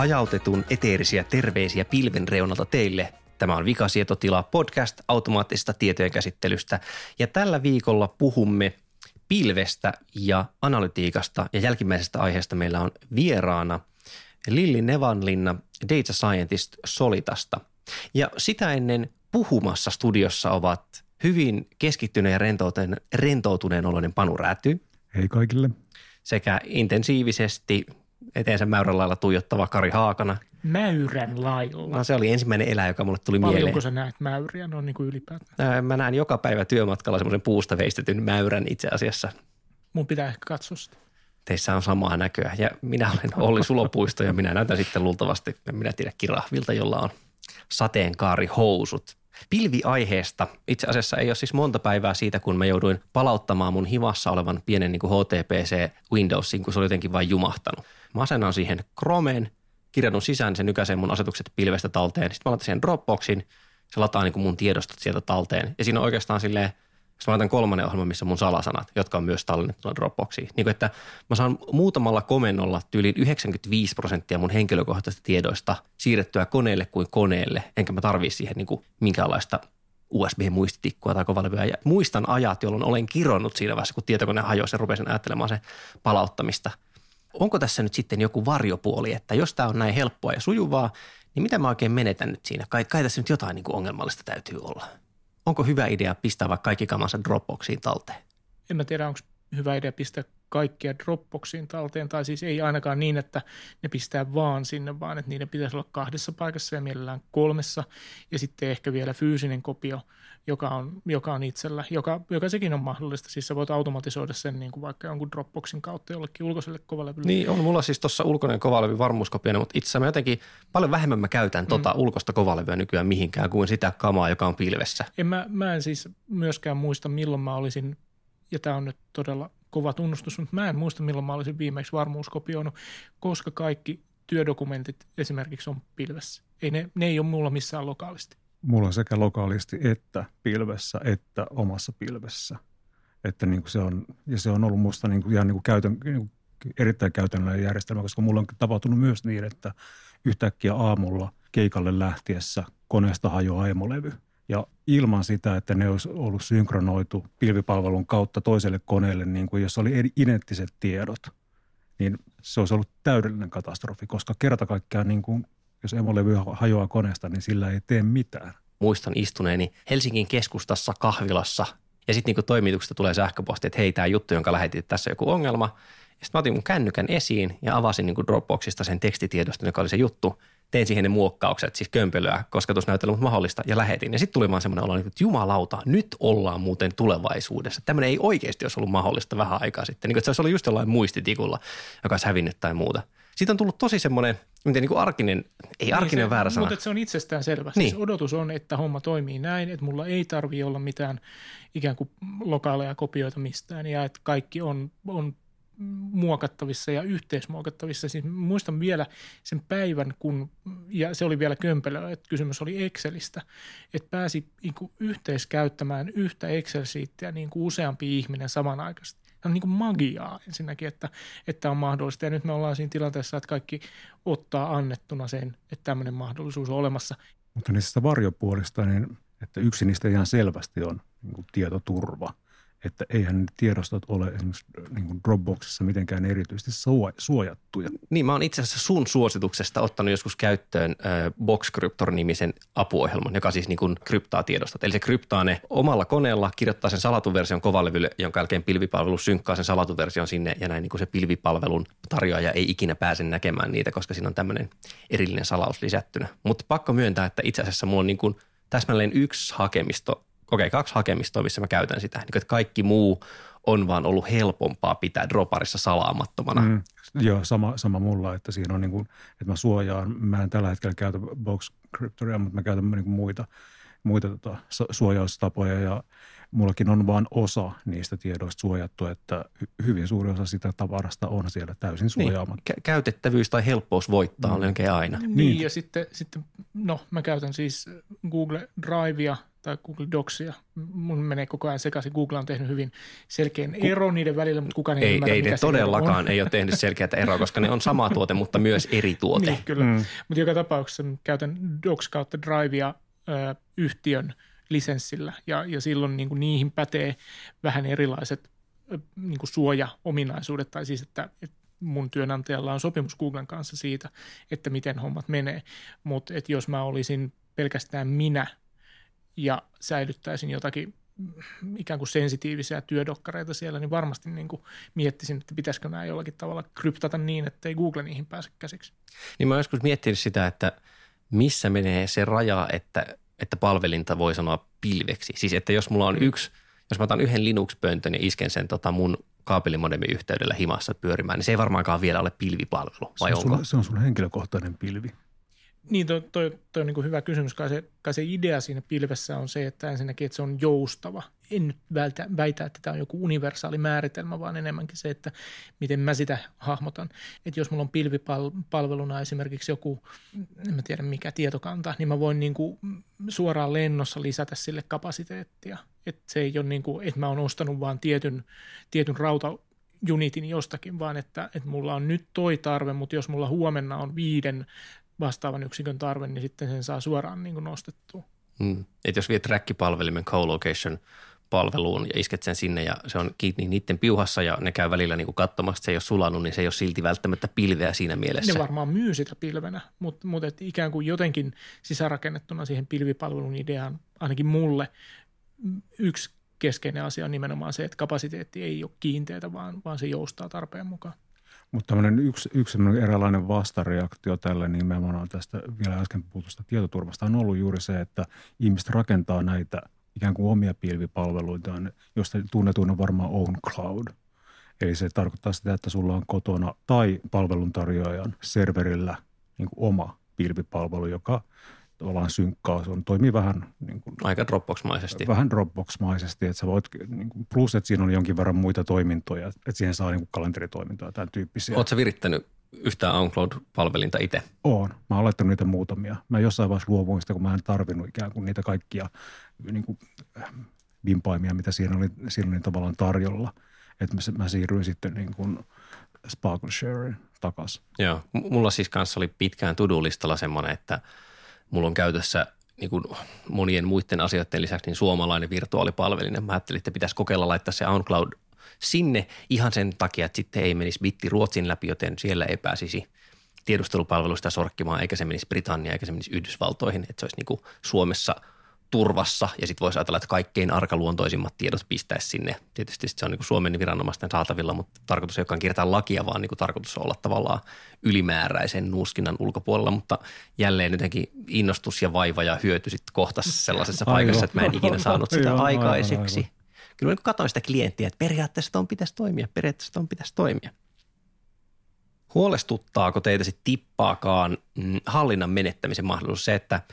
Hajautetun eteerisiä terveisiä pilven reunalta teille. Tämä on Vikasietotila podcast automaattisesta tietojen käsittelystä ja tällä viikolla puhumme pilvestä ja analytiikasta ja jälkimmäisestä aiheesta meillä on vieraana Lilli Nevanlinna, data scientist Solitasta. Ja sitä ennen puhumassa studiossa ovat hyvin keskittyneen ja rentoutuneen, rentoutuneen oloinen Panu Rääty. Hei kaikille. Sekä intensiivisesti eteensä mäyrän lailla tuijottava Kari Haakana. Mäyrän lailla? No se oli ensimmäinen eläin, joka mulle tuli Paljonko mieleen. Paljonko sä näet mäyriä noin niin kuin ylipäätään? Mä näen joka päivä työmatkalla semmoisen puusta veistetyn mäyrän itse asiassa. Mun pitää ehkä katsoa sitä. Teissä on samaa näköä ja minä olen Olli Sulopuisto ja minä näytän sitten luultavasti, en minä tiedä, kirahvilta, jolla on sateenkaarihousut. Pilviaiheesta itse asiassa ei ole siis monta päivää siitä, kun mä jouduin palauttamaan mun hivassa olevan pienen niin kuin HTPC Windowsin, kun se oli jotenkin vain jumahtanut. Mä asennan siihen Chromeen, kirjannut sisään sen nykäiseen mun asetukset pilvestä talteen. Sitten mä laitan siihen Dropboxiin, se lataa niin kuin mun tiedostot sieltä talteen. Ja siinä on oikeastaan silleen, sitten mä laitan kolmannen ohjelman, missä on mun salasanat, jotka on myös tallennettuna Dropboxiin. Niin kuin, että mä saan muutamalla komennolla tyyliin 95 prosenttia mun henkilökohtaisista tiedoista siirrettyä koneelle kuin koneelle, enkä mä tarvii siihen niin kuin minkäänlaista USB-muistitikkua tai kovalevyä. Ja muistan ajat, jolloin olen kironnut siinä vaiheessa, kun tietokone hajosi ja rupesin ajattelemaan sen palauttamista. Onko tässä nyt sitten joku varjopuoli, että jos tämä on näin helppoa ja sujuvaa, niin mitä mä oikein menetän nyt siinä? Kai, kai tässä nyt jotain niin kuin ongelmallista täytyy olla onko hyvä idea pistää vaikka kaikki kamansa Dropboxiin talteen? En mä tiedä, onko hyvä idea pistää kaikkia Dropboxiin talteen, tai siis ei ainakaan niin, että ne pistää vaan sinne, vaan että niiden pitäisi olla kahdessa paikassa ja mielellään kolmessa, ja sitten ehkä vielä fyysinen kopio, joka on, joka on itsellä, joka, joka sekin on mahdollista, siis sä voit automatisoida sen niin kuin vaikka jonkun Dropboxin kautta jollekin ulkoiselle kovalevylle. Niin, on mulla siis tuossa ulkoinen kovalevy varmuuskopiona, mutta itse asiassa mä jotenkin paljon vähemmän mä käytän tota mm. ulkoista kovalevyä nykyään mihinkään kuin sitä kamaa, joka on pilvessä. En mä, mä en siis myöskään muista, milloin mä olisin, ja tämä on nyt todella kova tunnustus, mutta mä en muista milloin mä olisin viimeksi varmuuskopioinut, koska kaikki työdokumentit esimerkiksi on pilvessä. Ei ne, ne ei ole mulla missään lokaalisti. Mulla on sekä lokaalisti että pilvessä että omassa pilvessä. Että niin kuin se on, ja se on ollut musta niin kuin ihan niin kuin käytön, niin kuin erittäin käytännöllinen järjestelmä, koska mulla on tapahtunut myös niin, että yhtäkkiä aamulla keikalle lähtiessä koneesta hajoaa emolevy – ja ilman sitä, että ne olisi ollut synkronoitu pilvipalvelun kautta toiselle koneelle, niin kuin jos oli identtiset tiedot, niin se olisi ollut täydellinen katastrofi, koska kerta kaikkiaan niin kuin, jos emolevy hajoaa koneesta, niin sillä ei tee mitään. Muistan istuneeni Helsingin keskustassa kahvilassa ja sitten niin toimituksesta tulee sähköposti, että hei, tämä juttu, jonka lähetit, tässä on joku ongelma. Sitten mä otin mun kännykän esiin ja avasin niin kuin Dropboxista sen tekstitiedoston, joka oli se juttu – tein siihen ne muokkaukset, siis kömpelyä, kosketusnäyttely, mutta mahdollista, ja lähetin. Ja sitten tuli vaan semmoinen olo, niin että jumalauta, nyt ollaan muuten tulevaisuudessa. Tämmöinen ei oikeasti olisi ollut mahdollista vähän aikaa sitten. Niin että se olisi ollut just jollain muistitikulla, joka olisi hävinnyt tai muuta. Siitä on tullut tosi semmoinen, miten niin kuin arkinen, ei niin arkinen se, väärä sana. Mutta se on itsestään selvä. Niin. Siis odotus on, että homma toimii näin, että mulla ei tarvi olla mitään ikään kuin lokaaleja kopioita mistään ja että kaikki on, on muokattavissa ja yhteismuokattavissa. Siis muistan vielä sen päivän, kun, ja se oli vielä kömpelöä, että kysymys oli Excelistä, että pääsi niin yhteiskäyttämään yhtä Excel-siittiä niin kuin useampi ihminen samanaikaisesti. Tämä on niin kuin magiaa ensinnäkin, että, että on mahdollista. Ja nyt me ollaan siinä tilanteessa, että kaikki ottaa annettuna sen, että tämmöinen mahdollisuus on olemassa. Mutta niistä varjopuolista, niin että yksi niistä ihan selvästi on niin kuin tietoturva – että eihän ne tiedostot ole esimerkiksi niin kuin Dropboxissa mitenkään erityisesti suojattuja. Niin, mä oon itse asiassa sun suosituksesta ottanut joskus käyttöön äh, Boxcryptor-nimisen apuohjelman, joka siis niin kuin kryptaa tiedostot. Eli se kryptaa ne omalla koneella, kirjoittaa sen salatun version kovalevylle, jonka jälkeen pilvipalvelu synkkaa sen salatun version sinne ja näin niin kuin se pilvipalvelun tarjoaja ei ikinä pääse näkemään niitä, koska siinä on tämmöinen erillinen salaus lisättynä. Mutta pakko myöntää, että itse asiassa mulla on niin kuin täsmälleen yksi hakemisto okei, okay, kaksi hakemistoa, missä mä käytän sitä. Niin, että kaikki muu on vaan ollut helpompaa pitää Droparissa salaamattomana. Mm, joo, sama, sama mulla, että siinä on niin kuin, että mä suojaan, mä en tällä hetkellä käytä Box Cryptoria, mutta mä käytän niin kuin muita, muita tota, suojaustapoja ja mullakin on vain osa niistä tiedoista suojattu, että hyvin suuri osa sitä tavarasta on siellä täysin niin, suojaamatta. Niin, käytettävyys tai helppous voittaa mm. on aina. Niin, niin, ja sitten, sitten, no mä käytän siis Google Drivea tai Google Docsia. Mun menee koko ajan sekaisin. Google on tehnyt hyvin selkeän ero niiden välillä, mutta kukaan ei, ei ymmärrä, Ei ne todellakaan ei ole tehnyt selkeää eroa, koska ne on sama tuote, mutta myös eri tuote. Niin, kyllä. Mm. Mutta joka tapauksessa käytän Docs kautta Drivea ö, yhtiön lisenssillä ja, ja silloin niin kuin niihin pätee vähän erilaiset niin kuin suoja-ominaisuudet, tai siis että, että mun työnantajalla on sopimus Googlen kanssa siitä, että miten hommat menee, mutta jos mä olisin pelkästään minä ja säilyttäisin jotakin ikään kuin sensitiivisiä työdokkareita siellä, niin varmasti niin kuin miettisin, että pitäisikö nämä jollakin tavalla kryptata niin, että ei Google niihin pääse käsiksi. Niin mä joskus miettinyt sitä, että missä menee se raja, että, että palvelinta voi sanoa pilveksi. Siis että jos mulla on mm. yksi, jos mä otan yhden Linux-pöntön ja isken sen tota mun kaapelimodemin yhteydellä himassa pyörimään, niin se ei varmaankaan vielä ole pilvipalvelu, vai se on onko? Sun, se on sun henkilökohtainen pilvi. Niin, toi, toi, toi on niin hyvä kysymys. Kai se, kai se idea siinä pilvessä on se, että ensinnäkin, että se on joustava. En nyt väitä, väitä, että tämä on joku universaali määritelmä, vaan enemmänkin se, että miten mä sitä hahmotan. Että jos mulla on pilvipalveluna esimerkiksi joku, en mä tiedä mikä tietokanta, niin mä voin niin kuin suoraan lennossa lisätä sille kapasiteettia. Että se ei ole niin kuin, että mä oon ostanut vaan tietyn, tietyn rauta unitin jostakin, vaan että, että mulla on nyt toi tarve, mutta jos mulla huomenna on viiden vastaavan yksikön tarve, niin sitten sen saa suoraan niin kuin nostettua. Mm. Et jos viet track-palvelimen co-location palveluun ja isket sen sinne ja se on kiinni niiden piuhassa ja ne käy välillä niin katsomassa, että se ei ole sulanut, niin se ei ole silti välttämättä pilveä siinä mielessä. Ne varmaan myy sitä pilvenä, mutta, mutta et ikään kuin jotenkin sisärakennettuna siihen pilvipalvelun ideaan, ainakin mulle, yksi keskeinen asia on nimenomaan se, että kapasiteetti ei ole kiinteätä, vaan, vaan se joustaa tarpeen mukaan. Mutta tämmöinen yksi, yksi eräänlainen vastareaktio tälle, me on tästä vielä äsken puhutusta tietoturvasta, on ollut juuri se, että ihmiset rakentaa näitä ikään kuin omia pilvipalveluitaan, joista tunnetuin on varmaan Own Cloud. Eli se tarkoittaa sitä, että sulla on kotona tai palveluntarjoajan serverillä niin kuin oma pilvipalvelu, joka tavallaan synkkaa. Se on, toimii vähän niin kuin, Aika Dropbox-maisesti. Vähän Dropbox-maisesti, että sä voit, niin kuin, plus että siinä on jonkin verran muita toimintoja, että siihen saa niin kuin kalenteritoimintoja, tämän tyyppisiä. Oletko virittänyt yhtään OnCloud-palvelinta itse? Oon. Mä oon laittanut niitä muutamia. Mä jossain vaiheessa luovuin sitä, kun mä en tarvinnut ikään kuin niitä kaikkia niin kuin, vimpaimia, mitä siinä oli, siinä oli tavallaan tarjolla. Että mä, mä siirryin sitten niin kuin Sparkle Sharein takaisin. Joo. Mulla siis kanssa oli pitkään to-do-listalla semmoinen, että – mulla on käytössä niin kuin monien muiden asioiden lisäksi niin suomalainen virtuaalipalvelinen. Mä ajattelin, että pitäisi kokeilla laittaa se OnCloud sinne ihan sen takia, että sitten ei menisi bitti Ruotsin läpi, joten siellä ei pääsisi tiedustelupalveluista sorkkimaan, eikä se menisi Britanniaan, eikä se menisi Yhdysvaltoihin, että se olisi niin kuin Suomessa – turvassa ja sitten voisi ajatella, että kaikkein arkaluontoisimmat tiedot pistäisi sinne. Tietysti se on niin kuin Suomen viranomaisten saatavilla, mutta tarkoitus ei olekaan kiertää lakia, vaan niin kuin tarkoitus on olla tavallaan ylimääräisen nuuskinnan ulkopuolella, mutta jälleen jotenkin innostus ja vaiva ja hyöty sitten kohtas sellaisessa aivan, paikassa, että mä en ikinä saanut sitä aivan, aikaiseksi. Aivan, aivan. Kyllä mä niin katsoin sitä klienttiä, että periaatteessa on pitäisi toimia, periaatteessa on pitäisi toimia. Huolestuttaako teitä sitten tippaakaan mm, hallinnan menettämisen mahdollisuus se, että –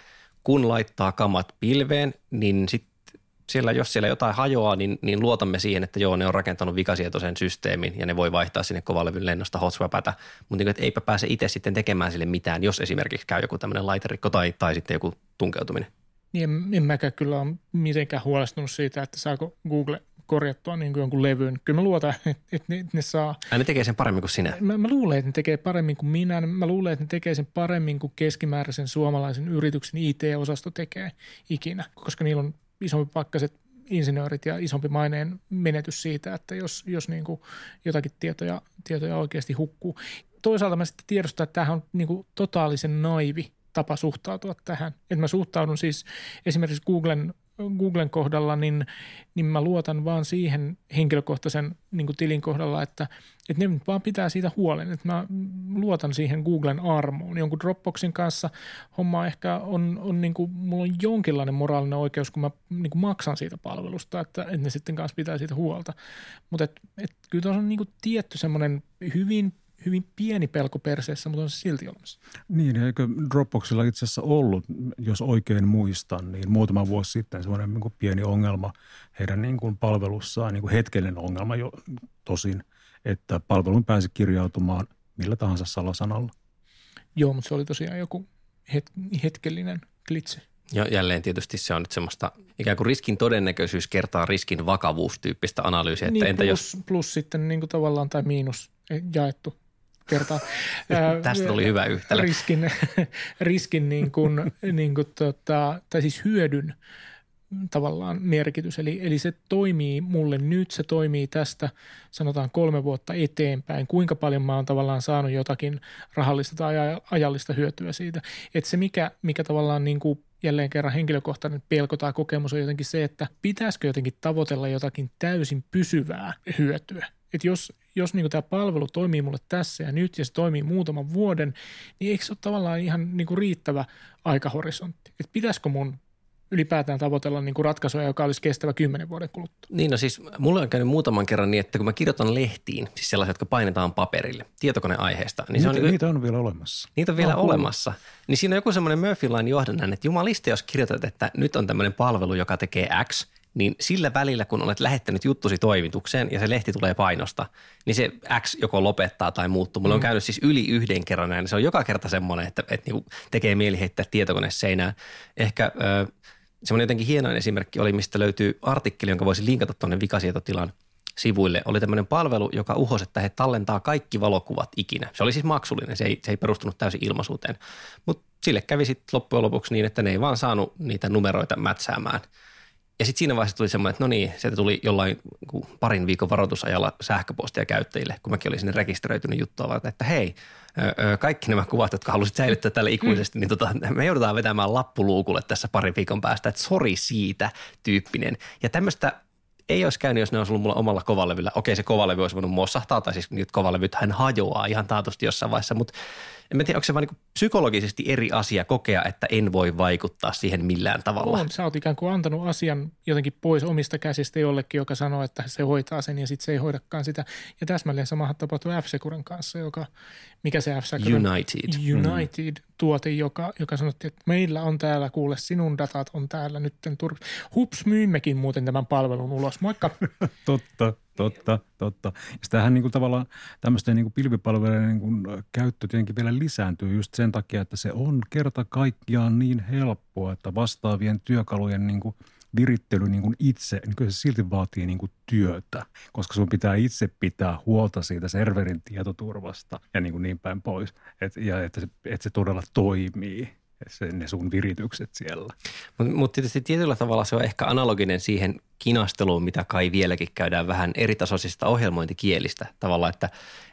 kun laittaa kamat pilveen, niin sitten siellä, jos siellä jotain hajoaa, niin, niin luotamme siihen, että joo, ne on rakentanut vikasietoisen systeemin ja ne voi vaihtaa sinne kovalevyn lennosta hotswapätä, mutta niin, eipä pääse itse sitten tekemään sille mitään, jos esimerkiksi käy joku tämmöinen laiterikko tai, tai sitten joku tunkeutuminen. Niin en, en mäkään kyllä ole mitenkään huolestunut siitä, että saako Google korjattua niin kuin jonkun levyn. Kyllä mä luotan, että, ne, ne saa. Ja ne tekee sen paremmin kuin sinä. Mä, mä luulen, että ne tekee paremmin kuin minä. Mä luulen, että ne tekee sen paremmin kuin keskimääräisen suomalaisen yrityksen IT-osasto tekee ikinä, koska niillä on isompi pakkaset insinöörit ja isompi maineen menetys siitä, että jos, jos niin kuin jotakin tietoja, tietoja oikeasti hukkuu. Toisaalta mä sitten tiedostan, että tämähän on niin kuin totaalisen naivi tapa suhtautua tähän. Että mä suhtaudun siis esimerkiksi Googlen Googlen kohdalla, niin, niin mä luotan vaan siihen henkilökohtaisen niin tilin kohdalla, että, että ne vaan pitää siitä huolen. Että mä luotan siihen Googlen armoon. Jonkun Dropboxin kanssa homma ehkä on, on niin kuin, mulla on jonkinlainen moraalinen oikeus, kun mä niin kuin maksan siitä palvelusta, että, että ne sitten kanssa pitää siitä huolta. Mutta et, et, kyllä tuossa on niin kuin tietty semmoinen hyvin hyvin pieni pelko perseessä, mutta on se silti olemassa. Niin, eikö Dropboxilla itse asiassa ollut, jos oikein muistan, niin muutama vuosi sitten semmoinen niin pieni ongelma heidän niin kuin palvelussaan, niin kuin hetkellinen ongelma jo tosin, että palvelun pääsi kirjautumaan millä tahansa salasanalla. Joo, mutta se oli tosiaan joku het- hetkellinen klitse. Ja jälleen tietysti se on nyt semmoista ikään kuin riskin todennäköisyys kertaa riskin vakavuus tyyppistä analyysiä. Että niin, entä plus, jos... plus sitten niin kuin tavallaan tai miinus jaettu kertaa. Tästä tuli hyvä yhtälö. Riskin, riskin niin kuin, niin kuin tota, tai siis hyödyn tavallaan merkitys. Eli, eli se toimii mulle nyt, se toimii tästä sanotaan kolme vuotta eteenpäin. Kuinka paljon mä oon tavallaan saanut jotakin rahallista tai ajallista hyötyä siitä. Että se mikä, mikä tavallaan niin kuin jälleen kerran henkilökohtainen pelko tai kokemus on jotenkin se, että pitäisikö jotenkin tavoitella jotakin täysin pysyvää hyötyä että jos, jos niin tämä palvelu toimii mulle tässä ja nyt ja se toimii muutaman vuoden, niin eikö se ole tavallaan ihan niin kuin riittävä aikahorisontti? Että pitäisikö mun ylipäätään tavoitella niin kuin ratkaisuja, joka olisi kestävä kymmenen vuoden kuluttua. Niin no siis mulla on käynyt muutaman kerran niin, että kun mä kirjoitan lehtiin, siis sellaisia, jotka painetaan paperille tietokoneaiheesta. Niin niitä, se on, niin, niitä on vielä olemassa. Niitä on vielä on olemassa. Niin siinä on joku semmoinen Murphy line johdannan, että jumalista, jos kirjoitat, että nyt on tämmöinen palvelu, joka tekee X – niin sillä välillä, kun olet lähettänyt juttusi toimitukseen ja se lehti tulee painosta, niin se X joko lopettaa tai muuttuu. Mulla on mm. käynyt siis yli yhden kerran näin. Se on joka kerta semmoinen, että, että niinku tekee mieli heittää tietokone seinään. Ehkä ö, semmoinen jotenkin hienoin esimerkki oli, mistä löytyy artikkeli, jonka voisi linkata tuonne vikasietotilan sivuille. Oli tämmöinen palvelu, joka uhosi, että he tallentaa kaikki valokuvat ikinä. Se oli siis maksullinen, se ei, se ei perustunut täysin ilmaisuuteen. Mutta sille kävi sitten loppujen lopuksi niin, että ne ei vaan saanut niitä numeroita mätsäämään – ja sitten siinä vaiheessa tuli semmoinen, että no niin, sieltä tuli jollain parin viikon varoitusajalla sähköpostia käyttäjille, kun mäkin olin sinne rekisteröitynyt juttua varten, että hei, kaikki nämä kuvat, jotka halusit säilyttää tälle ikuisesti, mm. niin tota, me joudutaan vetämään lappuluukulle tässä parin viikon päästä, että sori siitä tyyppinen. Ja tämmöistä ei olisi käynyt, jos ne olisi ollut mulla omalla kovalevyllä. Okei, se kovalevy olisi voinut mossahtaa, tai siis nyt kovalevyt hän hajoaa ihan taatusti jossain vaiheessa, mutta en tiedä, onko se vain niin psykologisesti eri asia kokea, että en voi vaikuttaa siihen millään tavalla. On, sä oot ikään kuin antanut asian jotenkin pois omista käsistä jollekin, joka sanoo, että se hoitaa sen ja sitten se ei hoidakaan sitä. Ja täsmälleen samahan tapahtui f kanssa, joka, mikä se f United. United mm. tuote, joka, joka sanottiin, että meillä on täällä, kuule sinun datat on täällä nyt. Tur- Hups, myymmekin muuten tämän palvelun ulos. Moikka. Totta. Totta, totta. Ja sitähän niin kuin tavallaan tämmöisten niin kuin pilvipalvelujen niin kuin käyttö tietenkin vielä lisääntyy just sen takia, että se on kerta kaikkiaan niin helppoa, että vastaavien työkalujen niin kuin virittely niin kuin itse, niin kyllä se silti vaatii niin kuin työtä, koska sun pitää itse pitää huolta siitä serverin tietoturvasta ja niin, kuin niin päin pois, et, ja että se, että se todella toimii se, ne sun viritykset siellä. Mutta mut tietysti tietyllä tavalla se on ehkä analoginen siihen kinasteluun, mitä kai vieläkin käydään vähän eritasoisista ohjelmointikielistä. Tavallaan, että,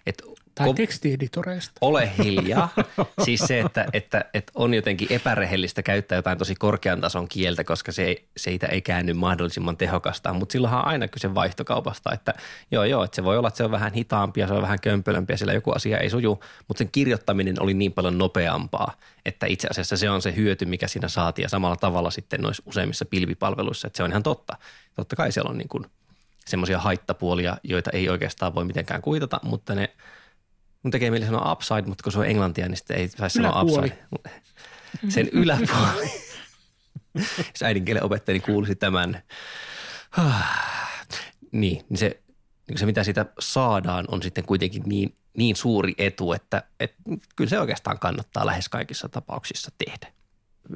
että tai ko- tekstieditoreista. Ole hiljaa. siis se, että, että, että on jotenkin epärehellistä käyttää jotain tosi korkean tason kieltä, koska se ei, siitä ei käänny mahdollisimman tehokasta. Mutta silloinhan on aina kyse vaihtokaupasta, että joo joo, että se voi olla, että se on vähän hitaampi ja se on vähän kömpelömpi ja sillä joku asia ei suju, mutta sen kirjoittaminen oli niin paljon nopeampaa, että itse asiassa se on se hyöty, mikä siinä saatiin ja samalla tavalla sitten noissa useimmissa pilvipalveluissa, että se on ihan totta. Totta kai siellä on niin kuin semmoisia haittapuolia, joita ei oikeastaan voi mitenkään kuitata, mutta ne – Mun tekee mieli sanoa upside, mutta kun se on englantia, niin sitten ei saisi sanoa upside. Sen yläpuoli. Jos äidinkielen opettajani kuulisi tämän. niin, niin se, niin se, mitä siitä saadaan, on sitten kuitenkin niin, niin suuri etu, että, että kyllä se oikeastaan kannattaa lähes kaikissa tapauksissa tehdä.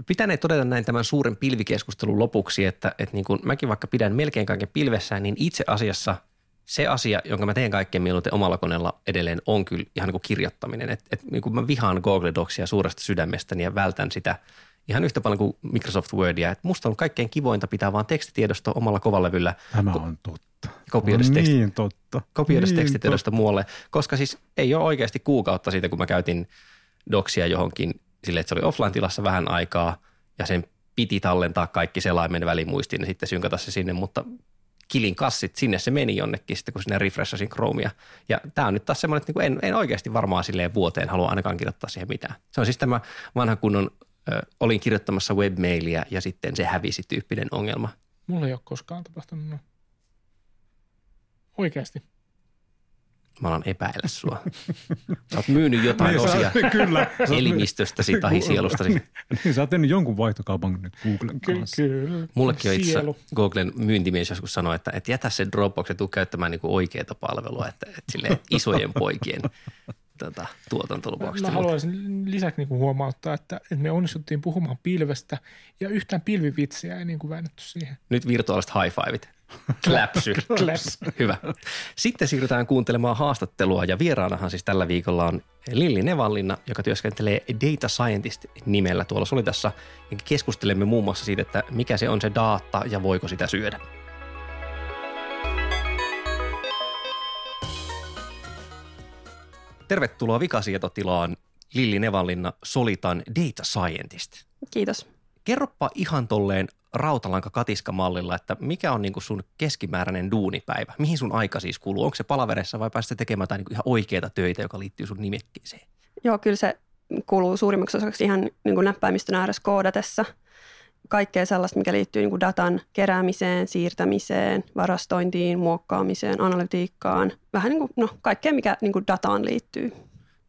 Pitänee todeta näin tämän suuren pilvikeskustelun lopuksi, että, että niin kuin mäkin vaikka pidän melkein kaiken pilvessään, niin itse asiassa – se asia, jonka mä teen kaikkein mieluiten omalla koneella edelleen, on kyllä ihan niin kuin kirjoittaminen. Et, et, niin kuin mä vihaan Google Docsia suuresta sydämestäni ja vältän sitä ihan yhtä paljon kuin Microsoft Wordia. Et musta on kaikkein kivointa pitää vaan tekstitiedosto omalla kovalevyllä. Tämä on totta. Kopioida no, teksti, niin totta. Kopioida niin tekstitiedosto totta. muualle, koska siis ei ole oikeasti kuukautta siitä, kun mä käytin doksia johonkin sille, että se oli offline-tilassa vähän aikaa ja sen piti tallentaa kaikki selaimen välimuistiin ja sitten synkata se sinne, mutta kilin kassit, sinne se meni jonnekin sitten, kun sinne refreshasin Chromea. Ja tämä on nyt taas semmoinen, että niin en, en oikeasti varmaan silleen vuoteen halua ainakaan kirjoittaa siihen mitään. Se on siis tämä vanha kunnon, ö, olin kirjoittamassa webmailia ja sitten se hävisi tyyppinen ongelma. Mulla ei ole koskaan tapahtunut. Oikeasti. Mä alan epäillä sua. Sä oot myynyt jotain niin, osia sä, kyllä. elimistöstäsi tai sielustasi. Niin, sä oot tehnyt jonkun vaihtokaupan nyt Googlen kanssa. Kyllä. Mullekin on itse Googlen myyntimies joskus sanoi, että, että jätä se Dropbox ja tuu käyttämään niin oikeaa palvelua, että, että sille isojen poikien tota, tuotantolupaukset. Mä haluaisin lisäksi niin kuin huomauttaa, että, että me onnistuttiin puhumaan pilvestä ja yhtään pilvivitsiä ei niin kuin väännetty siihen. Nyt virtuaaliset high Kläpsy. Hyvä. Sitten siirrytään kuuntelemaan haastattelua ja vieraanahan siis tällä viikolla on Lilli Nevallinna, joka työskentelee Data Scientist nimellä tuolla Solitassa. Ja keskustelemme muun muassa siitä, että mikä se on se data ja voiko sitä syödä. Tervetuloa vikasietotilaan Lilli Nevallinna Solitan Data Scientist. Kiitos. Kerropa ihan tolleen rautalanka katiskamallilla, että mikä on niinku sun keskimääräinen duunipäivä? Mihin sun aika siis kuluu? Onko se palaverissa vai päästä tekemään jotain niinku ihan oikeita töitä, joka liittyy sun nimekkeeseen? Joo, kyllä se kuuluu suurimmaksi osaksi ihan niin kuin näppäimistön ääressä koodatessa. Kaikkea sellaista, mikä liittyy niin kuin datan keräämiseen, siirtämiseen, varastointiin, muokkaamiseen, analytiikkaan. Vähän niin kuin, no, kaikkea, mikä niin kuin dataan liittyy.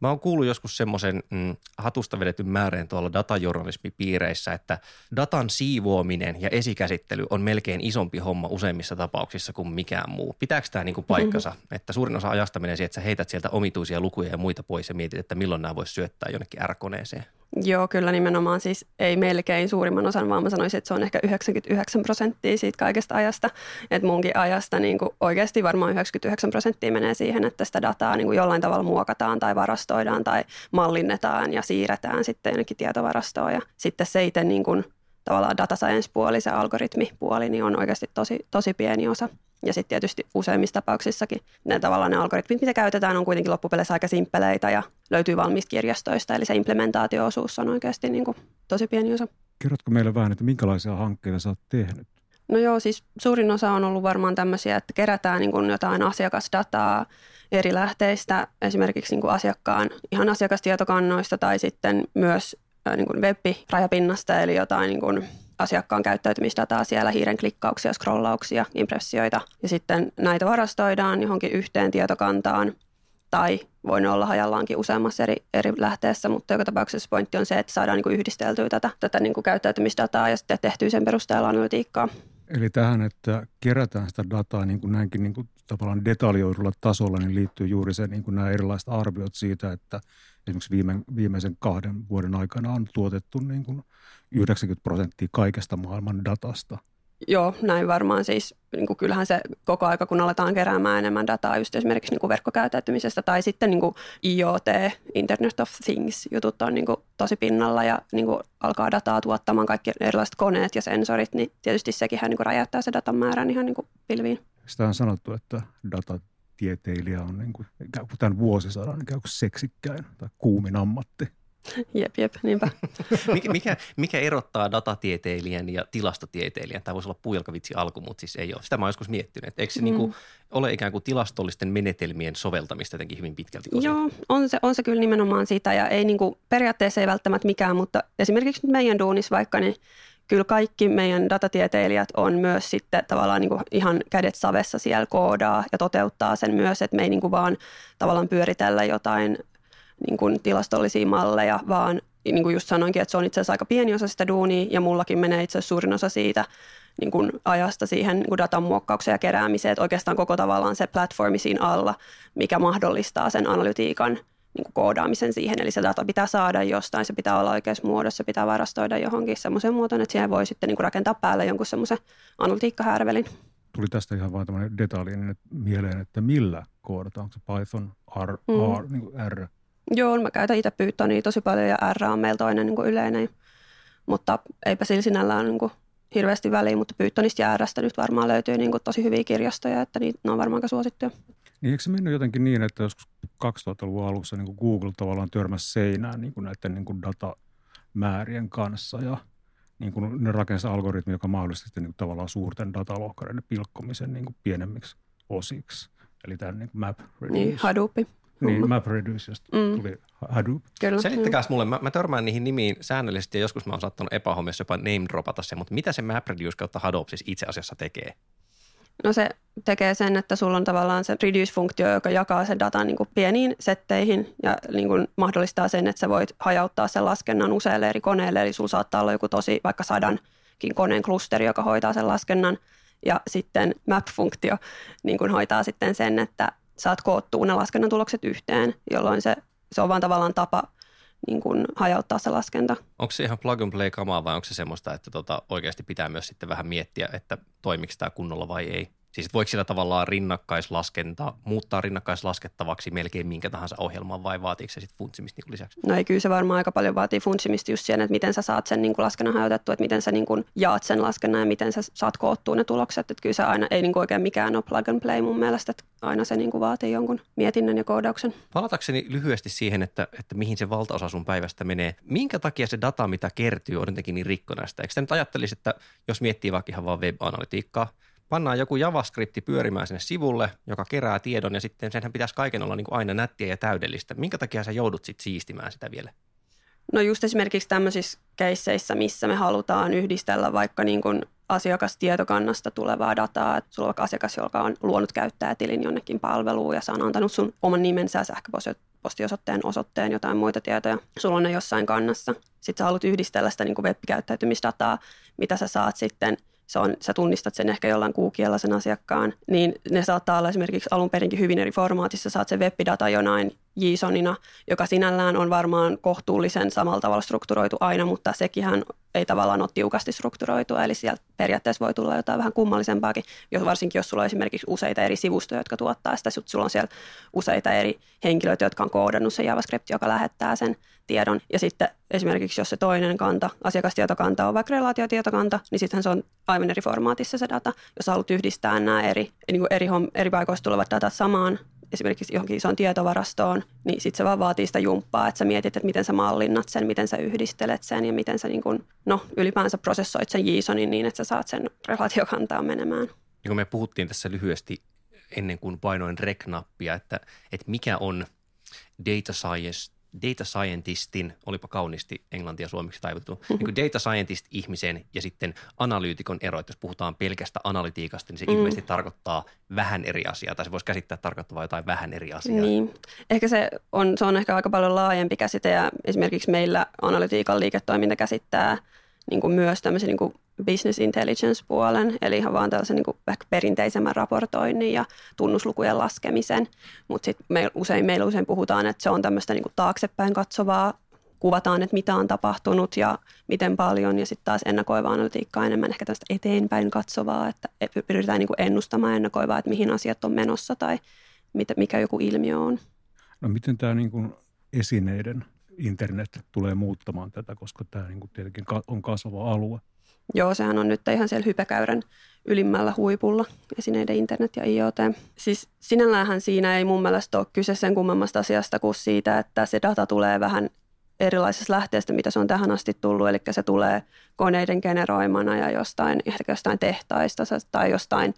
Mä oon kuullut joskus semmoisen mm, hatusta vedetyn määreen tuolla datajournalismipiireissä, että datan siivoaminen ja esikäsittely on melkein isompi homma useimmissa tapauksissa kuin mikään muu. Pitääkö tämä niinku paikkansa, mm-hmm. että suurin osa ajasta menee siihen, että sä heität sieltä omituisia lukuja ja muita pois ja mietit, että milloin nämä voisi syöttää jonnekin R-koneeseen? Joo, kyllä nimenomaan siis ei melkein suurimman osan, vaan mä sanoisin, että se on ehkä 99 prosenttia siitä kaikesta ajasta. Että munkin ajasta niin kuin oikeasti varmaan 99 prosenttia menee siihen, että sitä dataa niin kuin jollain tavalla muokataan tai varastoidaan tai mallinnetaan ja siirretään sitten jonnekin tietovarastoon. Ja sitten se itse niin kuin, tavallaan data science-puoli, se algoritmipuoli, niin on oikeasti tosi, tosi pieni osa. Ja sitten tietysti useimmissa tapauksissakin ne tavallaan ne algoritmit, mitä käytetään, on kuitenkin loppupeleissä aika simppeleitä ja löytyy valmista kirjastoista. Eli se implementaatioosuus on oikeasti niin kuin tosi pieni osa. Kerrotko meille vähän, että minkälaisia hankkeita sä oot tehnyt? No joo, siis suurin osa on ollut varmaan tämmöisiä, että kerätään niin kuin jotain asiakasdataa eri lähteistä, esimerkiksi niin kuin asiakkaan ihan asiakastietokannoista tai sitten myös niin kuin web-rajapinnasta, eli jotain niin kuin asiakkaan käyttäytymisdataa siellä, hiiren klikkauksia, scrollauksia, impressioita. Ja sitten näitä varastoidaan johonkin yhteen tietokantaan tai voi olla hajallaankin useammassa eri, eri lähteessä, mutta joka tapauksessa pointti on se, että saadaan niin kuin yhdisteltyä tätä, tätä niin kuin käyttäytymisdataa ja sitten tehtyä sen perusteella analytiikkaa. Eli tähän, että kerätään sitä dataa niin kuin näinkin niin kuin tavallaan detaljoidulla tasolla, niin liittyy juuri se niin kuin nämä erilaiset arviot siitä, että esimerkiksi viime, viimeisen kahden vuoden aikana on tuotettu niin kuin 90 prosenttia kaikesta maailman datasta. Joo, näin varmaan siis. Niin kuin kyllähän se koko aika, kun aletaan keräämään enemmän dataa just esimerkiksi niin kuin verkkokäyttäytymisestä tai sitten niin kuin IoT, Internet of Things jutut on niin kuin tosi pinnalla ja niin kuin alkaa dataa tuottamaan kaikki erilaiset koneet ja sensorit, niin tietysti sekin niin räjäyttää se datan määrän ihan niin kuin pilviin. Sitä on sanottu, että datatieteilijä on niin kuin, tämän vuosisadan ikään kuin seksikkäin tai kuumin ammatti. Jep, jep, niinpä. mikä, mikä, mikä erottaa datatieteilijän ja tilastotieteilijän? Tämä voisi olla puujalkavitsi alku, mutta siis ei ole. Sitä mä oon joskus miettinyt. Eikö se mm. niinku ole ikään kuin tilastollisten menetelmien soveltamista jotenkin hyvin pitkälti osin? Joo, on se, on se kyllä nimenomaan sitä. Ja ei niinku, periaatteessa ei välttämättä mikään, mutta esimerkiksi meidän duunis vaikka, niin kyllä kaikki meidän datatieteilijät on myös sitten tavallaan niin kuin ihan kädet savessa siellä koodaa ja toteuttaa sen myös, että me ei niin kuin vaan tavallaan pyöritellä jotain niin kuin tilastollisia malleja, vaan niin kuin just sanoinkin, että se on itse asiassa aika pieni osa sitä duunia ja mullakin menee itse asiassa suurin osa siitä niin kuin ajasta siihen niin kuin datan muokkaukseen ja keräämiseen, että oikeastaan koko tavallaan se platformi siinä alla, mikä mahdollistaa sen analytiikan niin kuin koodaamisen siihen. Eli se data pitää saada jostain, se pitää olla oikeassa muodossa, se pitää varastoida johonkin semmoisen muotoon, että siihen voi sitten niin kuin rakentaa päälle jonkun semmoisen analytiikkahärvelin. Tuli tästä ihan vain tämmöinen detalji niin mieleen, että millä koodataan, onko se Python, R, mm. R, niin kuin R? Joo, mä käytän itse Pythonia tosi paljon ja R on meillä toinen niin kuin yleinen. mutta eipä sillä sinällään niin kuin hirveästi väliä, mutta Pythonista ja Rstä nyt varmaan löytyy niin kuin tosi hyviä kirjastoja, että niitä, ne on varmaan suosittuja. Niin eikö se mennyt jotenkin niin, että joskus 2000-luvun alussa niin kuin Google tavallaan törmäsi seinään niin kuin näiden niin kuin datamäärien kanssa ja niin kuin ne rakensi algoritmi, joka mahdollisti niin kuin tavallaan suurten datalohkareiden pilkkomisen niin kuin pienemmiksi osiksi. Eli tämä niin kuin MapReduce. Niin, Hadoop. Niin, MapReduce, josta mm. tuli Hadoop. Kyllä. Selittäkääs mulle, mä, mä törmään niihin nimiin säännöllisesti ja joskus mä oon saattanut epähommissa jopa name dropata se, mutta mitä se MapReduce kautta Hadoop siis itse asiassa tekee? No se tekee sen, että sulla on tavallaan se reduce-funktio, joka jakaa sen datan niin kuin pieniin setteihin ja niin kuin mahdollistaa sen, että sä voit hajauttaa sen laskennan useille eri koneille. Eli sulla saattaa olla joku tosi vaikka sadankin koneen klusteri, joka hoitaa sen laskennan. Ja sitten map-funktio niin kuin hoitaa sitten sen, että saat koottua ne laskennan tulokset yhteen, jolloin se, se on vaan tavallaan tapa niin kuin hajauttaa se laskenta. Onko se ihan plug and play kamaa vai onko se semmoista, että tota, oikeasti pitää myös sitten vähän miettiä, että toimiko tämä kunnolla vai ei? Siis voiko sillä tavallaan rinnakkaislaskenta muuttaa rinnakkaislaskettavaksi melkein minkä tahansa ohjelman vai vaatiiko se sitten funtsimista niin lisäksi? No ei, kyllä se varmaan aika paljon vaatii funtsimista just siihen, että miten sä saat sen niin kuin laskennan hajautettua, että miten sä niin kuin jaat sen laskennan ja miten sä saat koottua ne tulokset. Että kyllä se aina ei niin kuin oikein mikään ole plug and play mun mielestä, että aina se niin kuin vaatii jonkun mietinnän ja koodauksen. Palatakseni lyhyesti siihen, että, että mihin se valtaosa sun päivästä menee. Minkä takia se data, mitä kertyy, on jotenkin niin rikkonaista? Eikö nyt ajattelisi, että jos miettii vaikka ihan vaan web-analytiikkaa, pannaan joku JavaScripti pyörimään sinne sivulle, joka kerää tiedon ja sitten senhän pitäisi kaiken olla niin kuin aina nättiä ja täydellistä. Minkä takia sä joudut sitten siistimään sitä vielä? No just esimerkiksi tämmöisissä keisseissä, missä me halutaan yhdistellä vaikka niin kuin asiakastietokannasta tulevaa dataa. Että sulla on vaikka asiakas, joka on luonut käyttäjätilin jonnekin palveluun ja se on antanut sun oman nimensä ja sähköpostiosoitteen, osoitteen, jotain muita tietoja. Sulla on ne jossain kannassa. Sitten sä haluat yhdistellä sitä niin kuin web-käyttäytymisdataa, mitä sä saat sitten – se on, sä tunnistat sen ehkä jollain kuukielellä sen asiakkaan, niin ne saattaa olla esimerkiksi alun perinkin hyvin eri formaatissa. Saat sen web-data jonain JSONina, joka sinällään on varmaan kohtuullisen samalla tavalla strukturoitu aina, mutta sekin ei tavallaan ole tiukasti strukturoitu, eli sieltä periaatteessa voi tulla jotain vähän kummallisempaakin, jos varsinkin jos sulla on esimerkiksi useita eri sivustoja, jotka tuottaa sitä, sulla on siellä useita eri henkilöitä, jotka on koodannut se JavaScript, joka lähettää sen tiedon, ja sitten esimerkiksi jos se toinen kanta, asiakastietokanta on vaikka relaatiotietokanta, niin sittenhän se on aivan eri formaatissa se data, jos haluat yhdistää nämä eri, niin kuin eri, eri paikoista tulevat datat samaan esimerkiksi johonkin isoon tietovarastoon, niin sitten se vaan vaatii sitä jumppaa, että sä mietit, että miten sä mallinnat sen, miten sä yhdistelet sen ja miten sä niin kun, no, ylipäänsä prosessoit sen JSONin niin, että sä saat sen relaatiokantaa menemään. Niin kuin me puhuttiin tässä lyhyesti ennen kuin painoin rek-nappia, että, että mikä on data science data scientistin, olipa kauniisti englantia suomeksi mm-hmm. niin kuin data scientist-ihmisen ja sitten analyytikon ero, että jos puhutaan pelkästä analytiikasta, niin se mm. ilmeisesti tarkoittaa vähän eri asiaa, tai se voisi käsittää tarkoittavaa jotain vähän eri asiaa. Niin. Ehkä se on, se on ehkä aika paljon laajempi käsite, ja esimerkiksi meillä analytiikan liiketoiminta käsittää niin kuin myös tämmöisen niin kuin business intelligence-puolen, eli ihan vaan tällaisen niin kuin ehkä perinteisemmän raportoinnin ja tunnuslukujen laskemisen. Mutta sitten me, usein, meillä usein puhutaan, että se on tämmöistä niin kuin taaksepäin katsovaa, kuvataan, että mitä on tapahtunut ja miten paljon, ja sitten taas ennakoivaa analytiikkaa enemmän ehkä tästä eteenpäin katsovaa, että e, pyritään niin kuin ennustamaan ennakoivaa, että mihin asiat on menossa tai mikä joku ilmiö on. No miten tämä niin kuin esineiden internet tulee muuttamaan tätä, koska tämä niin kuin tietenkin on kasvava alue? Joo, sehän on nyt ihan siellä hypekäyrän ylimmällä huipulla, esineiden internet ja IoT. Siis sinälläänhän siinä ei mun mielestä ole kyse sen kummemmasta asiasta kuin siitä, että se data tulee vähän erilaisesta lähteestä, mitä se on tähän asti tullut. Eli se tulee koneiden generoimana ja jostain, ehkä jostain tehtaista tai jostain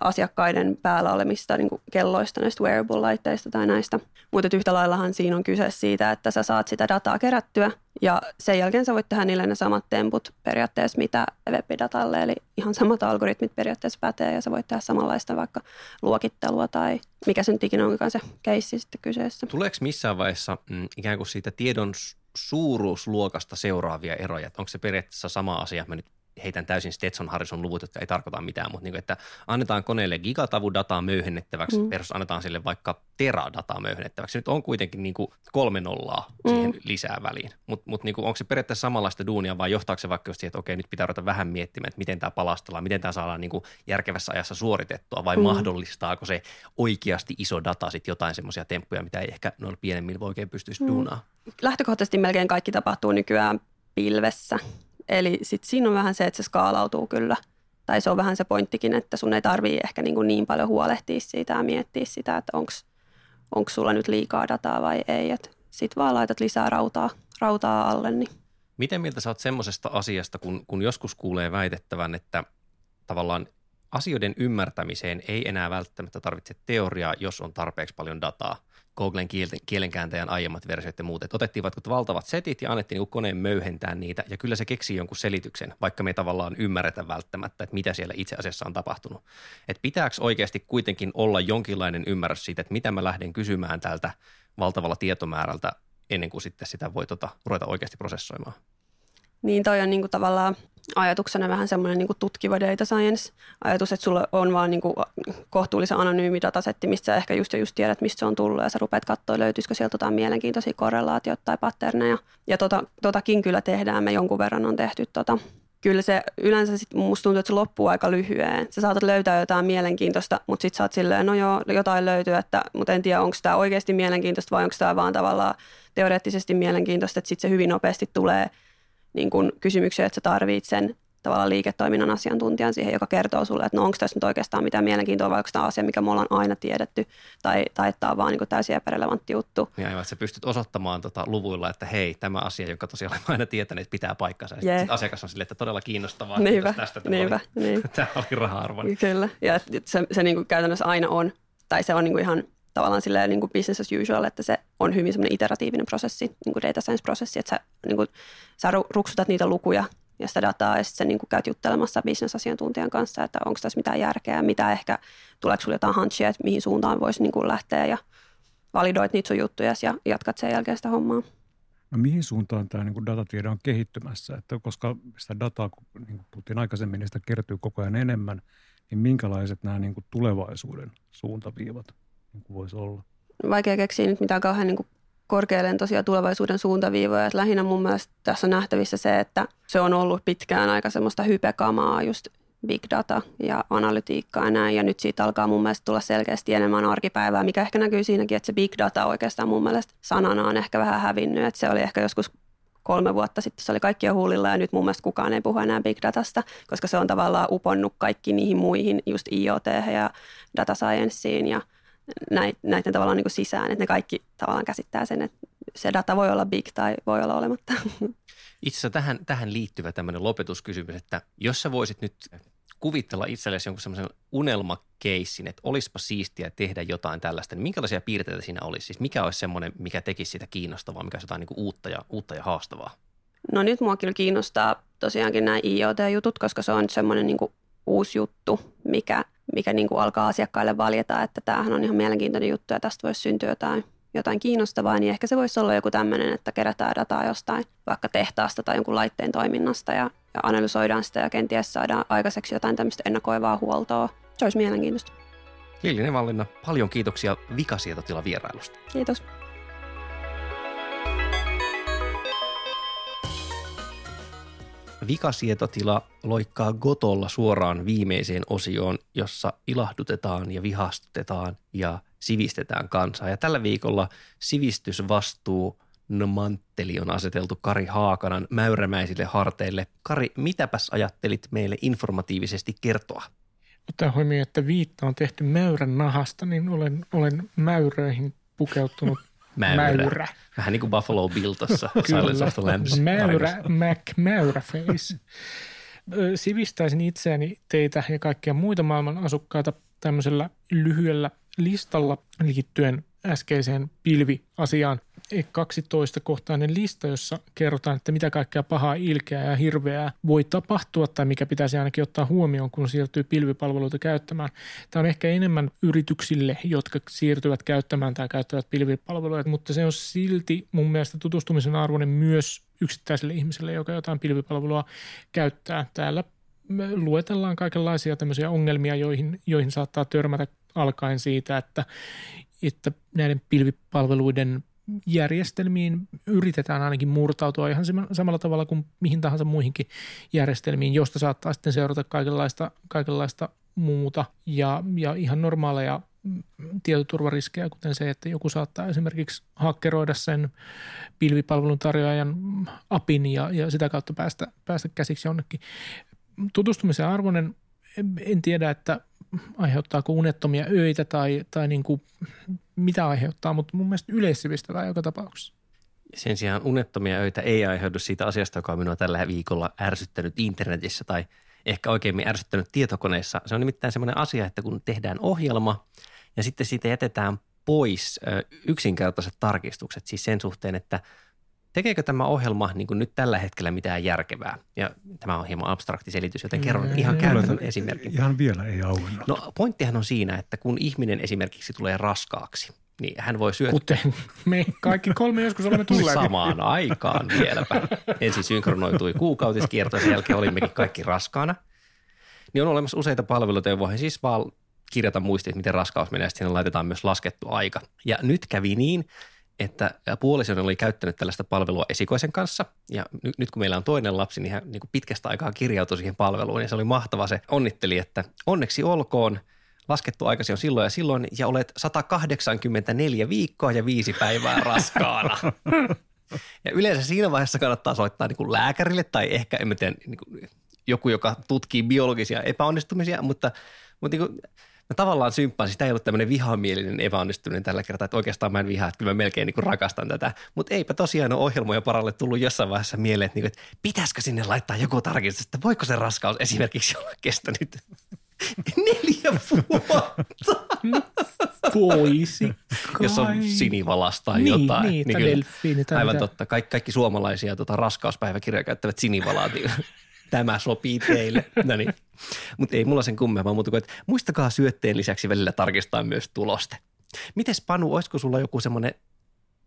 asiakkaiden päällä olemista niin kelloista, näistä wearable-laitteista tai näistä. Mutta yhtä laillahan siinä on kyse siitä, että sä saat sitä dataa kerättyä ja sen jälkeen sä voit tehdä niille ne samat temput periaatteessa, mitä web-datalle, eli ihan samat algoritmit periaatteessa pätee ja sä voit tehdä samanlaista vaikka luokittelua tai mikä sen ikinä onkaan se keissi sitten kyseessä. Tuleeko missään vaiheessa mm, ikään kuin siitä tiedon suuruusluokasta seuraavia eroja? Onko se periaatteessa sama asia, mä nyt heitän täysin Stetson Harrison luvut, jotka ei tarkoita mitään, mutta niin kuin, että annetaan koneelle gigatavu dataa möyhennettäväksi mm. versus annetaan sille vaikka tera dataa möyhennettäväksi. Nyt on kuitenkin niin kuin kolme nollaa siihen mm. lisää väliin, mutta mut niin onko se periaatteessa samanlaista duunia vai johtaako se vaikka just siihen, että okei nyt pitää ruveta vähän miettimään, että miten tämä palastellaan, miten tämä saadaan niin kuin järkevässä ajassa suoritettua vai mm. mahdollistaako se oikeasti iso data sitten jotain semmoisia temppuja, mitä ei ehkä noilla pienemmillä voi oikein pystyisi mm. duunaa? Lähtökohtaisesti melkein kaikki tapahtuu nykyään pilvessä Eli sitten siinä on vähän se, että se skaalautuu kyllä. Tai se on vähän se pointtikin, että sun ei tarvii ehkä niin, kuin niin paljon huolehtia siitä ja miettiä sitä, että onko sulla nyt liikaa dataa vai ei. Sitten vaan laitat lisää rautaa, rautaa alle. Niin. Miten mieltä sä oot semmoisesta asiasta, kun, kun joskus kuulee väitettävän, että tavallaan asioiden ymmärtämiseen ei enää välttämättä tarvitse teoriaa, jos on tarpeeksi paljon dataa – Googlen kielenkääntäjän aiemmat versiot ja muut. Että otettiin vaikka valtavat setit ja annettiin niin koneen möyhentää niitä ja kyllä se keksii jonkun selityksen, vaikka me ei tavallaan ymmärretä välttämättä, että mitä siellä itse asiassa on tapahtunut. Että pitääkö oikeasti kuitenkin olla jonkinlainen ymmärrys siitä, että mitä mä lähden kysymään tältä valtavalla tietomäärältä ennen kuin sitten sitä voi tota, ruveta oikeasti prosessoimaan. Niin toi on niin kuin tavallaan ajatuksena vähän semmoinen niin tutkiva data science ajatus, että sulla on vaan niin kuin kohtuullisen anonyymi datasetti, mistä sä ehkä just, just tiedät, mistä se on tullut ja sä rupeat katsoa, löytyisikö sieltä jotain mielenkiintoisia korrelaatioita tai patterneja. Ja tota, totakin kyllä tehdään, me jonkun verran on tehty tota. Kyllä se yleensä sit musta tuntuu, että se loppuu aika lyhyen. Sä saatat löytää jotain mielenkiintoista, mutta sitten sä oot silleen, no joo, jotain löytyy, että, mutta en tiedä, onko tämä oikeasti mielenkiintoista vai onko tämä vaan tavallaan teoreettisesti mielenkiintoista, että sitten se hyvin nopeasti tulee – niin kuin kysymyksiä, että sä tarvitset sen tavallaan liiketoiminnan asiantuntijan siihen, joka kertoo sulle, että no onko tässä nyt oikeastaan mitään mielenkiintoa vai onko tämä asia, mikä me ollaan aina tiedetty tai, tai että tämä on vaan niin täysin epärelevantti juttu. Ja aivan, että sä pystyt osoittamaan tota luvuilla, että hei, tämä asia, jonka tosiaan olen aina tietänyt, pitää paikkansa. Yeah. Sitten asiakas on silleen, että todella kiinnostavaa. Niinpä, tästä tämä, niinpä, oli, niin. tämä oli raha-arvon. Kyllä, ja se, se niin kuin käytännössä aina on, tai se on niin kuin ihan tavallaan silleen niin kuin business as usual, että se on hyvin semmoinen iteratiivinen prosessi, niin kuin data science-prosessi, että sä, niin kuin, sä ruksutat niitä lukuja ja sitä dataa ja sitten sä niin kuin käyt juttelemassa bisnesasiantuntijan kanssa, että onko tässä mitään järkeä, mitä ehkä, tuleeko sulla jotain hunchia, että mihin suuntaan voisi niin kuin lähteä ja validoit niitä sun juttuja ja jatkat sen jälkeen sitä hommaa. No mihin suuntaan tämä niin datatiede on kehittymässä? Että koska sitä dataa, niin kuin puhuttiin aikaisemmin, niin sitä kertyy koko ajan enemmän, niin minkälaiset nämä niin kuin tulevaisuuden suuntaviivat niin kuin voisi olla? Vaikea keksiä nyt mitään kauhean niin korkealentoisia tulevaisuuden suuntaviivoja. Että lähinnä mun mielestä tässä on nähtävissä se, että se on ollut pitkään aika semmoista hypekamaa just big data ja analytiikkaa ja näin. Ja nyt siitä alkaa mun mielestä tulla selkeästi enemmän arkipäivää, mikä ehkä näkyy siinäkin, että se big data oikeastaan mun mielestä sanana on ehkä vähän hävinnyt. Että se oli ehkä joskus kolme vuotta sitten se oli kaikkia huulilla ja nyt mun mielestä kukaan ei puhu enää big datasta, koska se on tavallaan uponnut kaikki niihin muihin, just IoT ja data scienceen ja näiden tavallaan niin kuin sisään, että ne kaikki tavallaan käsittää sen, että se data voi olla big tai voi olla olematta. Itse asiassa tähän, tähän liittyvä tämmöinen lopetuskysymys, että jos sä voisit nyt kuvitella itsellesi jonkun semmoisen unelmakeissin, että olisipa siistiä tehdä jotain tällaista, niin minkälaisia piirteitä siinä olisi? Siis mikä olisi semmoinen, mikä tekisi sitä kiinnostavaa, mikä olisi jotain niin uutta, ja, uutta ja haastavaa? No nyt mua kyllä kiinnostaa tosiaankin nämä IoT-jutut, koska se on semmoinen niin uusi juttu, mikä mikä niin kuin alkaa asiakkaille valjeta, että tämähän on ihan mielenkiintoinen juttu ja tästä voisi syntyä jotain, jotain kiinnostavaa, niin ehkä se voisi olla joku tämmöinen, että kerätään dataa jostain vaikka tehtaasta tai jonkun laitteen toiminnasta ja, ja analysoidaan sitä ja kenties saadaan aikaiseksi jotain tämmöistä ennakoivaa huoltoa. Se olisi mielenkiintoista. Lilli Nevallinna, paljon kiitoksia Vikasietotila vierailusta. Kiitos. Vikasietotila loikkaa Gotolla suoraan viimeiseen osioon, jossa ilahdutetaan ja vihastutetaan ja sivistetään kansaa. Ja tällä viikolla sivistysvastuu mantteli on aseteltu Kari Haakanan mäyrämäisille harteille. Kari, mitäpäs ajattelit meille informatiivisesti kertoa? Ottaen huomioon, että viitta on tehty mäyrän nahasta, niin olen, olen mäyröihin pukeutunut Mäyrä. Mäyrä. Vähän niin kuin Buffalo Bill tuossa Silence of the Lambs. Mäyrä, Mac, Mäyräface. Sivistäisin itseäni teitä ja kaikkia muita maailman asukkaita tämmöisellä lyhyellä listalla liittyen äskeiseen pilviasiaan. 12-kohtainen lista, jossa kerrotaan, että mitä kaikkea pahaa, ilkeää ja hirveää voi tapahtua tai mikä pitäisi ainakin ottaa huomioon, kun siirtyy pilvipalveluita käyttämään. Tämä on ehkä enemmän yrityksille, jotka siirtyvät käyttämään tai käyttävät pilvipalveluita, mutta se on silti mun mielestä tutustumisen arvoinen myös yksittäiselle ihmiselle, joka jotain pilvipalvelua käyttää. Täällä me luetellaan kaikenlaisia tämmöisiä ongelmia, joihin, joihin saattaa törmätä alkaen siitä, että, että näiden pilvipalveluiden järjestelmiin yritetään ainakin murtautua ihan samalla tavalla kuin mihin tahansa muihinkin järjestelmiin, josta saattaa sitten seurata kaikenlaista, kaikenlaista muuta ja, ja ihan normaaleja tietoturvariskejä, kuten se, että joku saattaa esimerkiksi hakkeroida sen pilvipalvelun tarjoajan apin ja, ja sitä kautta päästä, päästä käsiksi jonnekin. Tutustumisen arvoinen, en tiedä, että aiheuttaako unettomia öitä tai, tai niin kuin mitä aiheuttaa, mutta mun mielestä yleissivistävää joka tapauksessa. Sen sijaan unettomia öitä ei aiheudu siitä asiasta, joka on minua tällä viikolla ärsyttänyt internetissä tai ehkä oikeimmin ärsyttänyt tietokoneessa. Se on nimittäin semmoinen asia, että kun tehdään ohjelma ja sitten siitä jätetään pois yksinkertaiset tarkistukset, siis sen suhteen, että tekeekö tämä ohjelma niin kuin nyt tällä hetkellä mitään järkevää? Ja tämä on hieman abstrakti selitys, joten kerron mm, ihan käytännön esimerkin. Ihan vielä ei auennut. No pointtihan on siinä, että kun ihminen esimerkiksi tulee raskaaksi, niin hän voi syödä. Kuten me kaikki kolme joskus olemme tulleet. Samaan aikaan vieläpä. Ensin synkronoitui kuukautiskierto, sen jälkeen olimmekin kaikki raskaana. Niin on olemassa useita palveluita, joihin voi siis vaan kirjata muistiin, miten raskaus menee, ja sitten laitetaan myös laskettu aika. Ja nyt kävi niin, että puolisoni oli käyttänyt tällaista palvelua esikoisen kanssa ja nyt, nyt kun meillä on toinen lapsi, niin hän niin kuin pitkästä aikaa kirjautui siihen palveluun ja se oli mahtava. Se onnitteli, että onneksi olkoon, laskettu aikasi on silloin ja silloin ja olet 184 viikkoa ja viisi päivää raskaana. Ja yleensä siinä vaiheessa kannattaa soittaa niin kuin lääkärille tai ehkä, en tiedä, niin kuin joku, joka tutkii biologisia epäonnistumisia, mutta, mutta niin kuin, mä tavallaan symppaan, sitä ei ollut tämmöinen vihamielinen epäonnistuminen tällä kertaa, että oikeastaan mä en vihaa, että kyllä mä melkein niin rakastan tätä. Mutta eipä tosiaan ole ohjelmoja paralle tullut jossain vaiheessa mieleen, että, niin kuin, että pitäisikö sinne laittaa joku tarkistus, että voiko se raskaus esimerkiksi olla kestänyt neljä vuotta. Voisi Jos on sinivalasta tai niin, jotain. Niin, niin tai aivan mitä. totta. Kaikki, kaikki suomalaisia tota, raskauspäiväkirjoja käyttävät sinivalaa. Tämä sopii teille. No niin. Mutta ei mulla sen kummempaa muuta kuin, että muistakaa syötteen lisäksi välillä tarkistaa myös tuloste. Mites Panu, olisiko sulla joku semmoinen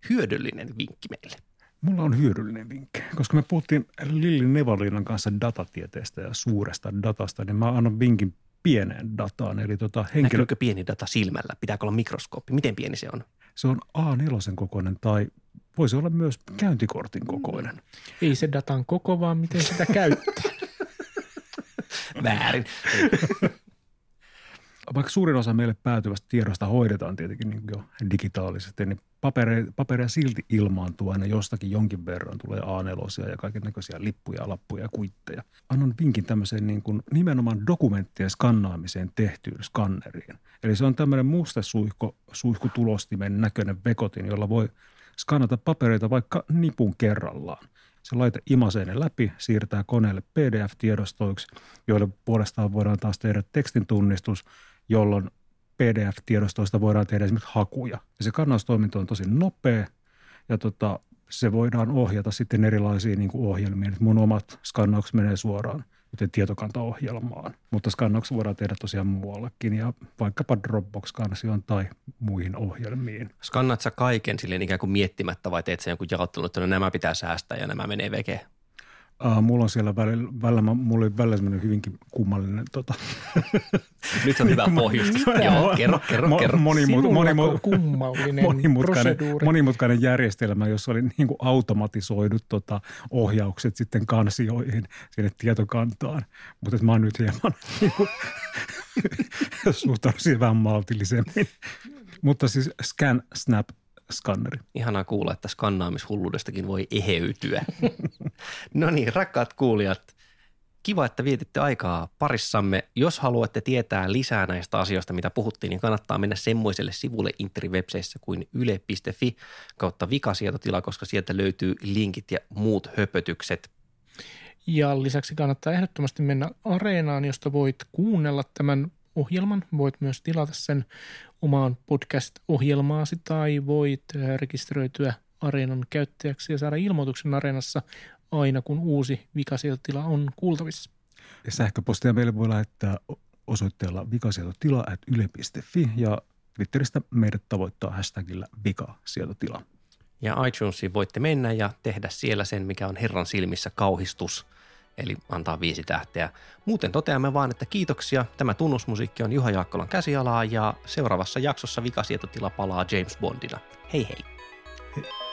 hyödyllinen vinkki meille? Mulla on hyödyllinen vinkki. Koska me puhuttiin Lilli Nevalinan kanssa datatieteestä ja suuresta datasta, niin mä annan vinkin pieneen dataan. Eli tota henkilö... Näkyykö pieni data silmällä? Pitääkö olla mikroskooppi? Miten pieni se on? Se on A4 kokoinen tai voisi olla myös käyntikortin kokoinen. Ei se datan koko, vaan miten sitä käyttää. Väärin. Vaikka suurin osa meille päätyvästä tiedosta hoidetaan tietenkin niin jo digitaalisesti, niin papereja, papereja silti ilmaantuu aina jostakin jonkin verran. Tulee A4 ja kaiken näköisiä lippuja, lappuja ja kuitteja. Annan vinkin tämmöiseen niin kuin nimenomaan dokumenttien skannaamiseen tehtyyn skanneriin. Eli se on tämmöinen mustesuihko, suihkutulostimen näköinen vekotin, jolla voi skannata papereita vaikka nipun kerrallaan. Se laite imasee ne läpi, siirtää koneelle PDF-tiedostoiksi, joille puolestaan voidaan taas tehdä tekstin tunnistus, jolloin PDF-tiedostoista voidaan tehdä esimerkiksi hakuja. Ja se kannaustoiminta on tosi nopea ja tota, se voidaan ohjata sitten erilaisiin niin ohjelmiin. Mun omat skannaukset menee suoraan joten tietokantaohjelmaan. Mutta skannaukset voidaan tehdä tosiaan muuallekin ja vaikkapa Dropbox-kansioon tai muihin ohjelmiin. Skannat sä kaiken silleen ikään kuin miettimättä vai teet sä jonkun jaottelun, että no nämä pitää säästää ja nämä menee veke? Uh, mulla on siellä välillä, välillä, mulla oli välillä semmoinen hyvinkin kummallinen tota. Nyt on hyvä pohjustus. Joo, kerro, kerro, mo, kerro. Monimut, monimut, kummallinen monimutkainen, proseduuri. monimutkainen järjestelmä, jossa oli niin kuin automatisoidut tota, ohjaukset sitten kansioihin sinne tietokantaan. Mutta mä oon nyt hieman niin kuin, suhtaudun siihen vähän maltillisemmin. Mutta siis Scan Snap skanneri. Ihanaa kuulla, että skannaamishulluudestakin voi eheytyä. no niin, rakkaat kuulijat, kiva, että vietitte aikaa parissamme. Jos haluatte tietää lisää näistä asioista, mitä puhuttiin, niin kannattaa mennä semmoiselle sivulle interwebseissä kuin yle.fi kautta vikasietotila, koska sieltä löytyy linkit ja muut höpötykset. Ja lisäksi kannattaa ehdottomasti mennä Areenaan, josta voit kuunnella tämän ohjelman. Voit myös tilata sen omaan podcast-ohjelmaasi tai voit rekisteröityä Areenan käyttäjäksi ja saada ilmoituksen Areenassa aina, kun uusi vikasietotila on kuultavissa. Ja sähköpostia meille voi lähettää osoitteella vikasietotila.yle.fi ja Twitteristä meidät tavoittaa hashtagillä vikasietotila. Ja iTunesiin voitte mennä ja tehdä siellä sen, mikä on Herran silmissä kauhistus – eli antaa viisi tähteä. Muuten toteamme vaan, että kiitoksia. Tämä tunnusmusiikki on Juha Jaakkolan käsialaa ja seuraavassa jaksossa vikasietotila palaa James Bondina. Hei hei! hei.